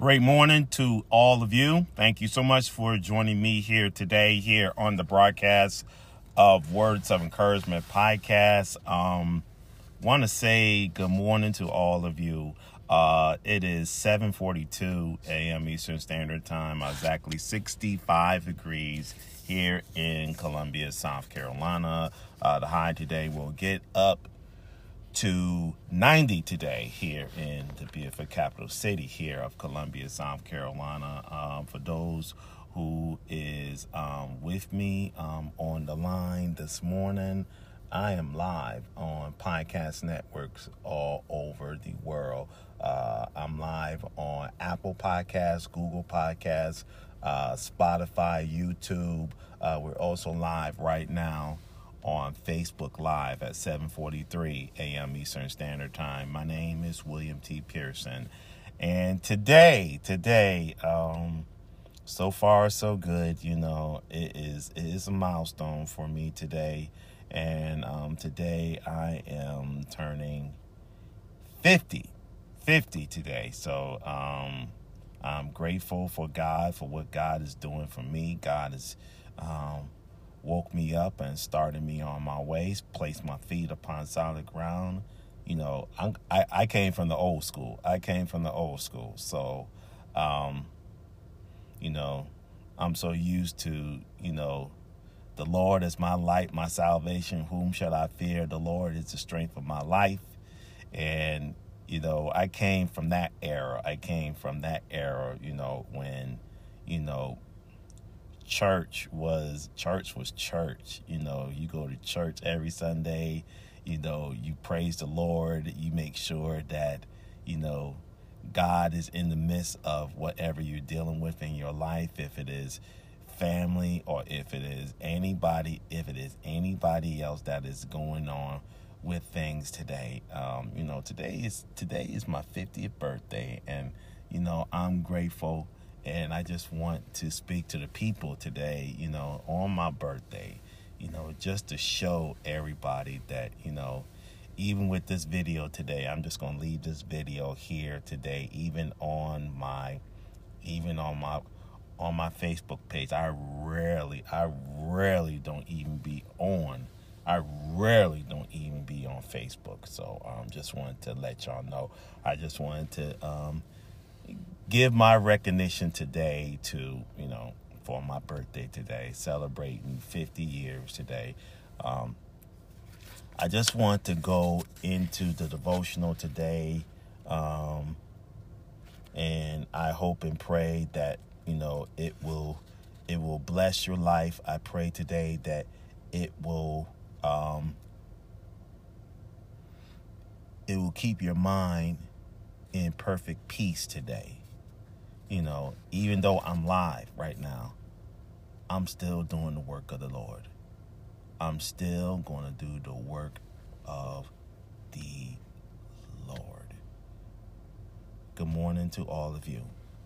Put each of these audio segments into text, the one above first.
Great morning to all of you. Thank you so much for joining me here today, here on the broadcast of Words of Encouragement podcast. Um, want to say good morning to all of you. Uh, it is 7:42 a.m. Eastern Standard Time, exactly 65 degrees here in Columbia, South Carolina. Uh, the high today will get up to 90 today here in the beautiful capital city here of Columbia, South Carolina. Um, for those who is um, with me um, on the line this morning, I am live on podcast networks all over the world. Uh, I'm live on Apple Podcasts, Google Podcasts, uh, Spotify, YouTube. Uh, we're also live right now on Facebook Live at 7:43 a.m. Eastern Standard Time. My name is William T. Pearson, and today, today, um, so far so good. You know, it is it is a milestone for me today, and um, today I am turning 50, 50 today. So um, I'm grateful for God for what God is doing for me. God is. Um, woke me up and started me on my ways, placed my feet upon solid ground. You know, I'm, i I came from the old school. I came from the old school. So, um, you know, I'm so used to, you know, the Lord is my light, my salvation. Whom shall I fear? The Lord is the strength of my life. And, you know, I came from that era. I came from that era, you know, when, you know, church was church was church. You know, you go to church every Sunday, you know, you praise the Lord, you make sure that, you know, God is in the midst of whatever you're dealing with in your life, if it is family or if it is anybody, if it is anybody else that is going on with things today. Um, you know, today is today is my 50th birthday and you know, I'm grateful and I just want to speak to the people today, you know, on my birthday, you know, just to show everybody that, you know, even with this video today, I'm just going to leave this video here today, even on my, even on my, on my Facebook page. I rarely, I rarely don't even be on. I rarely don't even be on Facebook. So um, just wanted to let y'all know. I just wanted to um, give my recognition today to, you know, for my birthday today, celebrating 50 years today. Um, I just want to go into the devotional today. Um, and I hope and pray that, you know, it will it will bless your life. I pray today that it will um, it will keep your mind in perfect peace today you know, even though I'm live right now, I'm still doing the work of the Lord. I'm still going to do the work of the Lord. Good morning to all of you.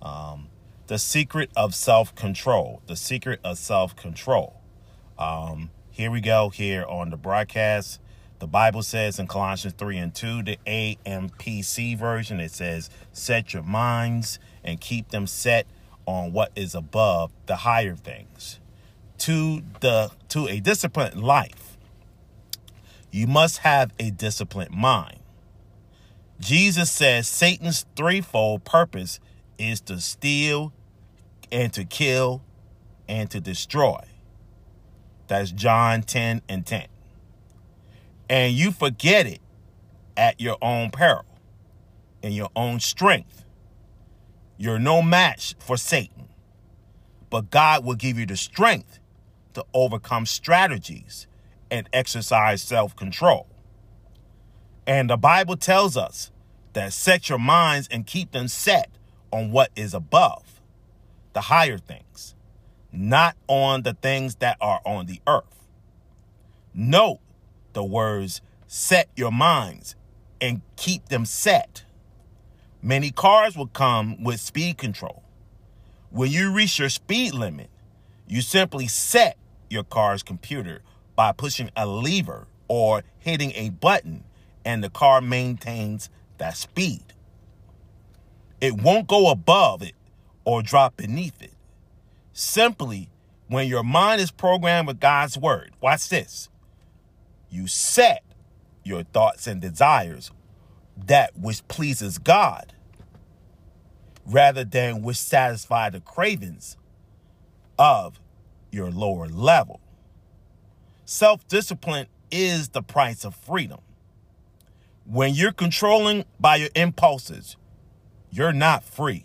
Um, the secret of self control. The secret of self control. Um, here we go, here on the broadcast. The Bible says in Colossians 3 and 2, the AMPC version, it says, Set your minds and keep them set on what is above the higher things. To the to a disciplined life, you must have a disciplined mind. Jesus says Satan's threefold purpose is to steal and to kill and to destroy. That's John 10 and 10 and you forget it at your own peril, in your own strength. You're no match for Satan, but God will give you the strength to overcome strategies and exercise self control. And the Bible tells us that set your minds and keep them set on what is above, the higher things, not on the things that are on the earth. Note the words set your minds and keep them set. Many cars will come with speed control. When you reach your speed limit, you simply set your car's computer by pushing a lever or hitting a button, and the car maintains that speed. It won't go above it or drop beneath it. Simply, when your mind is programmed with God's word, watch this. You set your thoughts and desires that which pleases God rather than which satisfy the cravings of your lower level. Self discipline is the price of freedom. When you're controlling by your impulses, you're not free.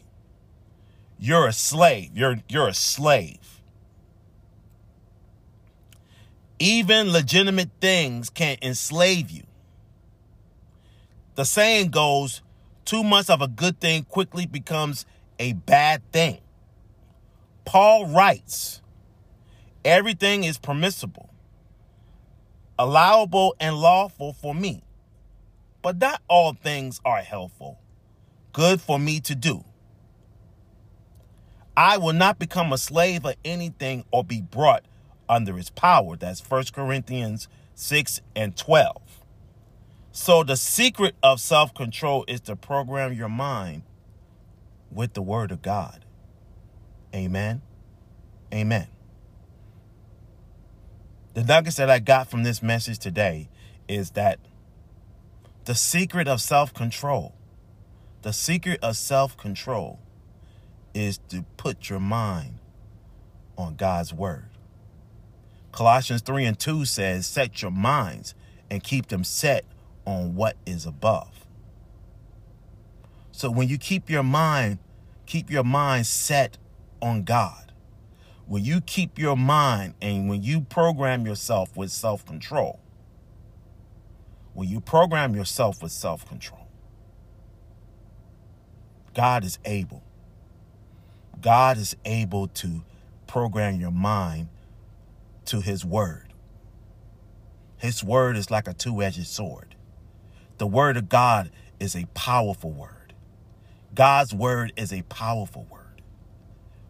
You're a slave. You're, you're a slave. Even legitimate things can enslave you. The saying goes, too much of a good thing quickly becomes a bad thing. Paul writes, everything is permissible, allowable, and lawful for me, but not all things are helpful, good for me to do. I will not become a slave of anything or be brought under its power. That's 1 Corinthians 6 and 12. So the secret of self-control is to program your mind with the word of God. Amen. Amen. The nuggets that I got from this message today is that the secret of self-control, the secret of self-control is to put your mind on God's word. Colossians 3 and 2 says, set your minds and keep them set on what is above. So when you keep your mind, keep your mind set on God. When you keep your mind and when you program yourself with self-control, when you program yourself with self-control, God is able. God is able to program your mind to his word. His word is like a two-edged sword. The word of God is a powerful word. God's word is a powerful word.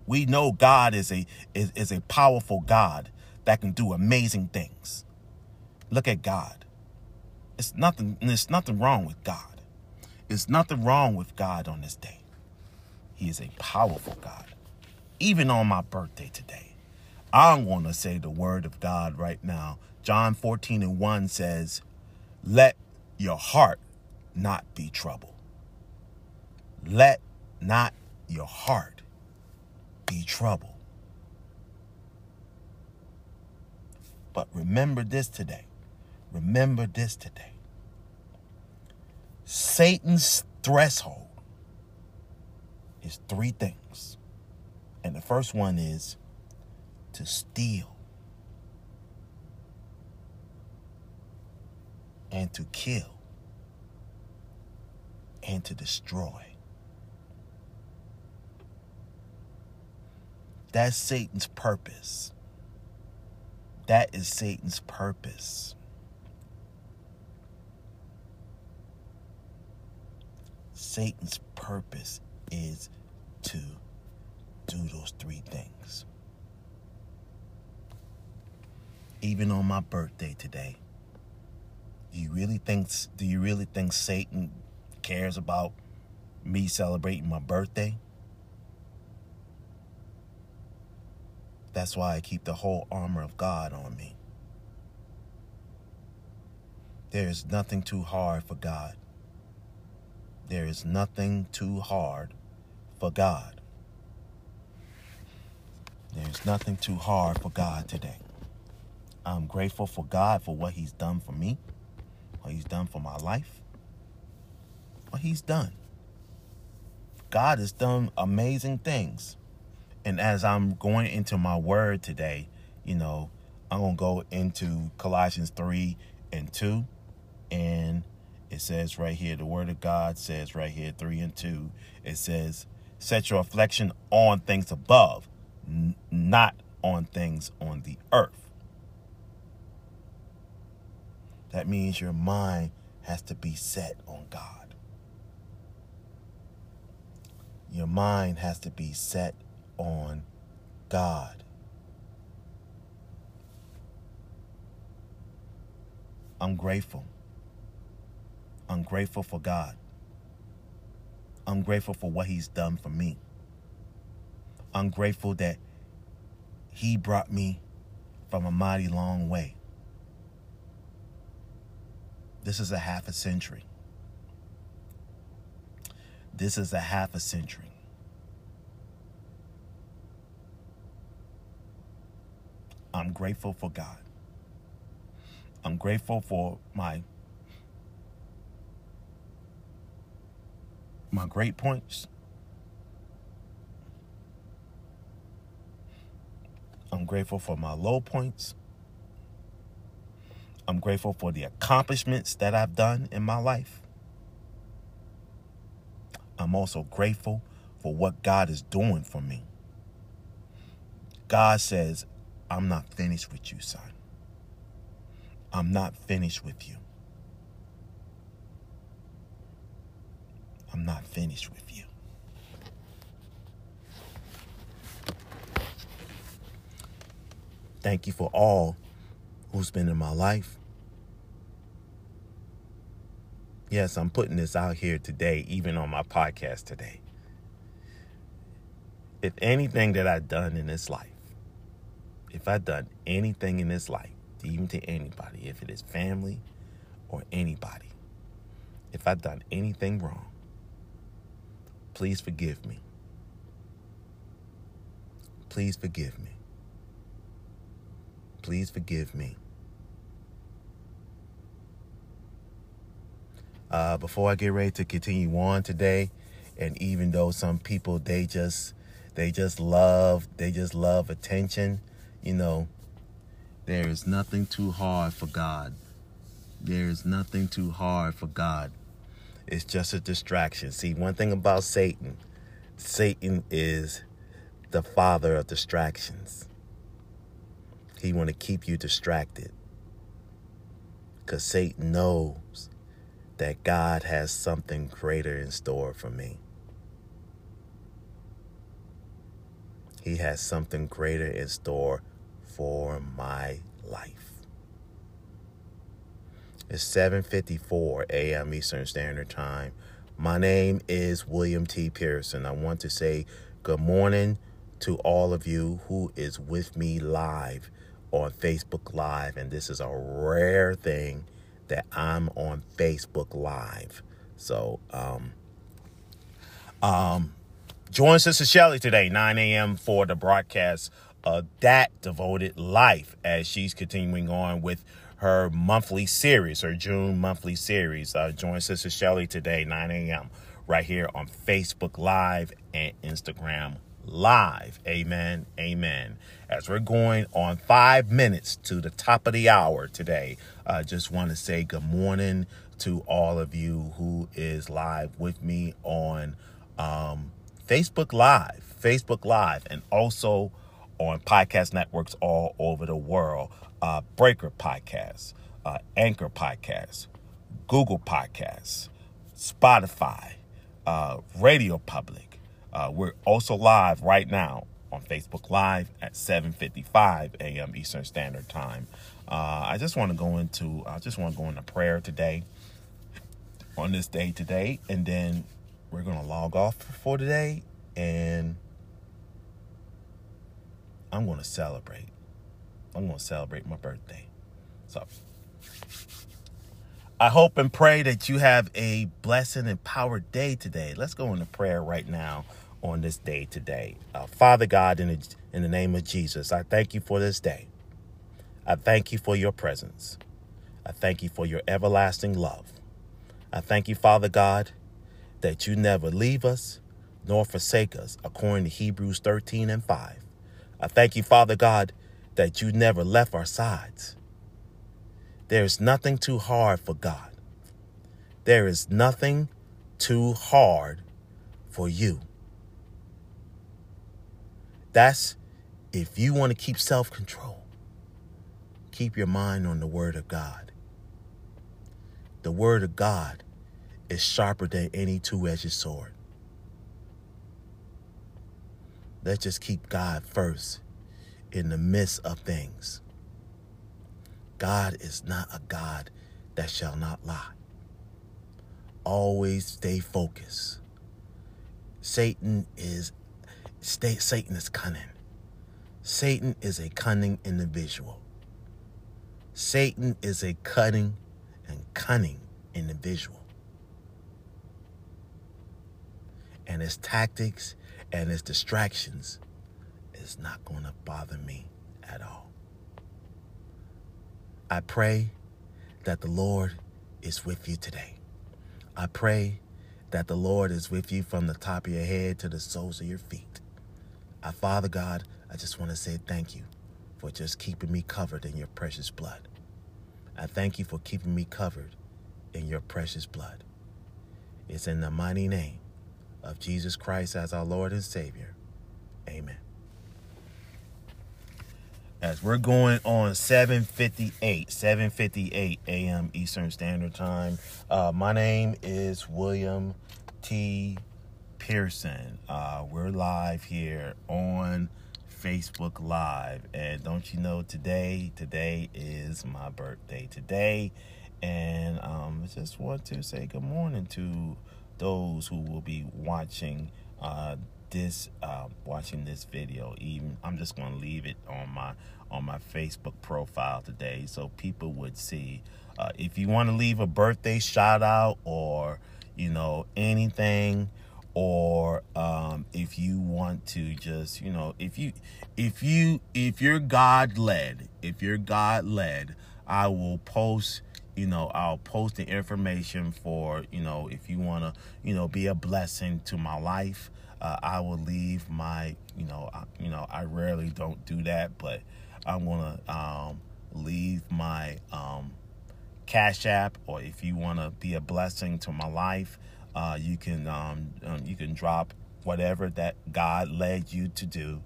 We know God is a is, is a powerful God that can do amazing things. Look at God. It's nothing there's nothing wrong with God. There's nothing wrong with God on this day. He is a powerful God. Even on my birthday today. I'm to say the word of God right now. John 14 and 1 says, Let your heart not be troubled. Let not your heart be troubled. But remember this today. Remember this today. Satan's threshold is three things. And the first one is to steal and to kill and to destroy. That's Satan's purpose. That is Satan's purpose. Satan's purpose is to do those three things. Even on my birthday today, do you really think do you really think Satan cares about me celebrating my birthday? That's why I keep the whole armor of God on me. There is nothing too hard for God. There is nothing too hard for God. There's nothing too hard for God today. I'm grateful for God for what He's done for me what he's done for my life, what he's done. God has done amazing things. And as I'm going into my word today, you know, I'm going to go into Colossians 3 and 2. And it says right here, the word of God says right here, 3 and 2, it says, set your affection on things above, not on things on the earth. That means your mind has to be set on God. Your mind has to be set on God. I'm grateful. I'm grateful for God. I'm grateful for what he's done for me. I'm grateful that he brought me from a mighty long way. This is a half a century. This is a half a century. I'm grateful for God. I'm grateful for my my great points. I'm grateful for my low points. I'm grateful for the accomplishments that I've done in my life. I'm also grateful for what God is doing for me. God says, I'm not finished with you, son. I'm not finished with you. I'm not finished with you. Thank you for all who's been in my life. Yes, I'm putting this out here today, even on my podcast today. If anything that I've done in this life, if I've done anything in this life, even to anybody, if it is family or anybody, if I've done anything wrong, please forgive me. Please forgive me. Please forgive me. Uh, before I get ready to continue on today, and even though some people they just they just love they just love attention, you know, there is nothing too hard for God. There is nothing too hard for God. It's just a distraction. See, one thing about Satan, Satan is the father of distractions. He want to keep you distracted. Cuz Satan knows that God has something greater in store for me. He has something greater in store for my life. It's 7:54 a.m. Eastern Standard Time. My name is William T. Pearson. I want to say good morning to all of you who is with me live on Facebook Live, and this is a rare thing that I'm on Facebook Live. So, um, um, join Sister Shelly today, 9 a.m. for the broadcast of that devoted life as she's continuing on with her monthly series, her June monthly series. Uh, join Sister Shelly today, 9 a.m. right here on Facebook Live and Instagram live. Amen. Amen. As we're going on five minutes to the top of the hour today, I uh, just want to say good morning to all of you who is live with me on um, Facebook Live, Facebook Live, and also on podcast networks all over the world. Uh, Breaker Podcasts, uh, Anchor Podcasts, Google Podcasts, Spotify, uh, Radio Public, uh, we're also live right now on Facebook Live at 7:55 a.m. Eastern Standard Time. Uh, I just want to go into I just want to go into prayer today on this day today, and then we're gonna log off for today, and I'm gonna celebrate. I'm gonna celebrate my birthday. So. I hope and pray that you have a blessed and empowered day today. Let's go into prayer right now on this day today. Uh, Father God, in the, in the name of Jesus, I thank you for this day. I thank you for your presence. I thank you for your everlasting love. I thank you, Father God, that you never leave us nor forsake us, according to Hebrews 13 and 5. I thank you, Father God, that you never left our sides. There is nothing too hard for God. There is nothing too hard for you. That's if you want to keep self control, keep your mind on the Word of God. The Word of God is sharper than any two edged sword. Let's just keep God first in the midst of things. God is not a God that shall not lie. Always stay focused. Satan is Satan is cunning. Satan is a cunning individual. Satan is a cunning and cunning individual. And his tactics and his distractions is not going to bother me at all. I pray that the Lord is with you today. I pray that the Lord is with you from the top of your head to the soles of your feet. I, Father God, I just want to say thank you for just keeping me covered in your precious blood. I thank you for keeping me covered in your precious blood. It's in the mighty name of Jesus Christ as our Lord and Savior. Amen. As we're going on 7:58, 7:58 a.m. Eastern Standard Time. Uh, my name is William T. Pearson. Uh, we're live here on Facebook Live, and don't you know today? Today is my birthday today, and um, I just want to say good morning to those who will be watching uh, this uh, watching this video even i'm just going to leave it on my on my facebook profile today so people would see uh, if you want to leave a birthday shout out or you know anything or um, if you want to just you know if you if you if you're god led if you're god led i will post you know i'll post the information for you know if you want to you know be a blessing to my life uh, i will leave my you know I, you know i rarely don't do that but i'm gonna um, leave my um, cash app or if you want to be a blessing to my life uh, you can um, um, you can drop whatever that god led you to do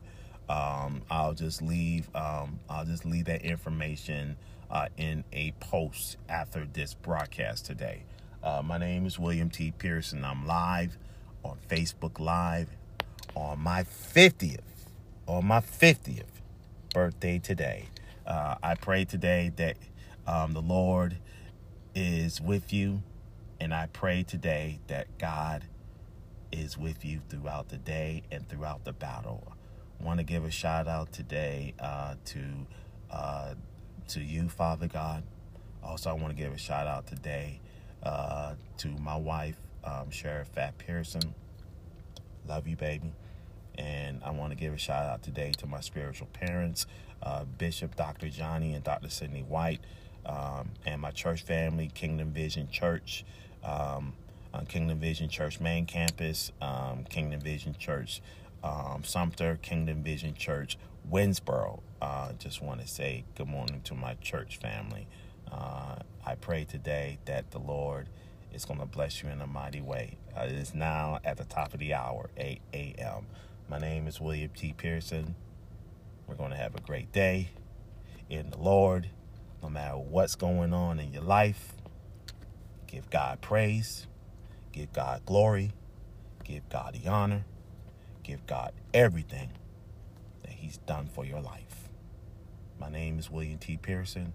um, i'll just leave um, i'll just leave that information uh, in a post after this broadcast today. Uh, my name is William T. Pearson. I'm live on Facebook Live on my 50th, on my 50th birthday today. Uh, I pray today that um, the Lord is with you, and I pray today that God is with you throughout the day and throughout the battle. I want to give a shout out today uh, to uh, to you, Father God. Also, I want to give a shout out today uh, to my wife, um, Sheriff Fat Pearson. Love you, baby. And I want to give a shout out today to my spiritual parents, uh, Bishop Dr. Johnny and Dr. Sidney White, um, and my church family, Kingdom Vision Church, um, on Kingdom Vision Church main campus, um, Kingdom Vision Church um, Sumter, Kingdom Vision Church, Winnsboro. Uh, just want to say good morning to my church family. Uh, I pray today that the Lord is going to bless you in a mighty way. Uh, it is now at the top of the hour, 8 a.m. My name is William T. Pearson. We're going to have a great day in the Lord. No matter what's going on in your life, give God praise, give God glory, give God the honor, give God everything that He's done for your life. My name is William T. Pearson,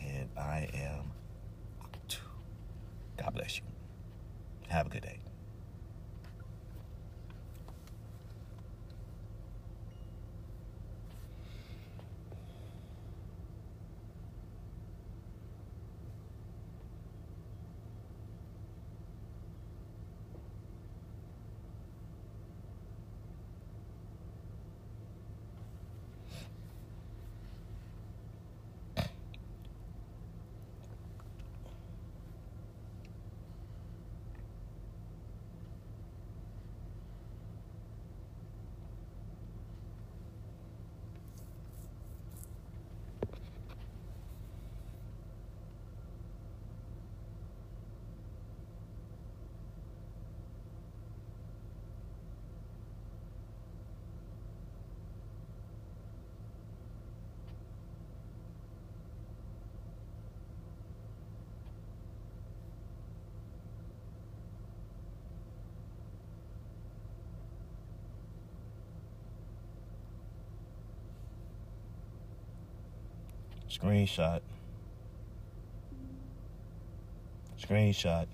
and I am. God bless you. Have a good day. Screenshot. Screenshot.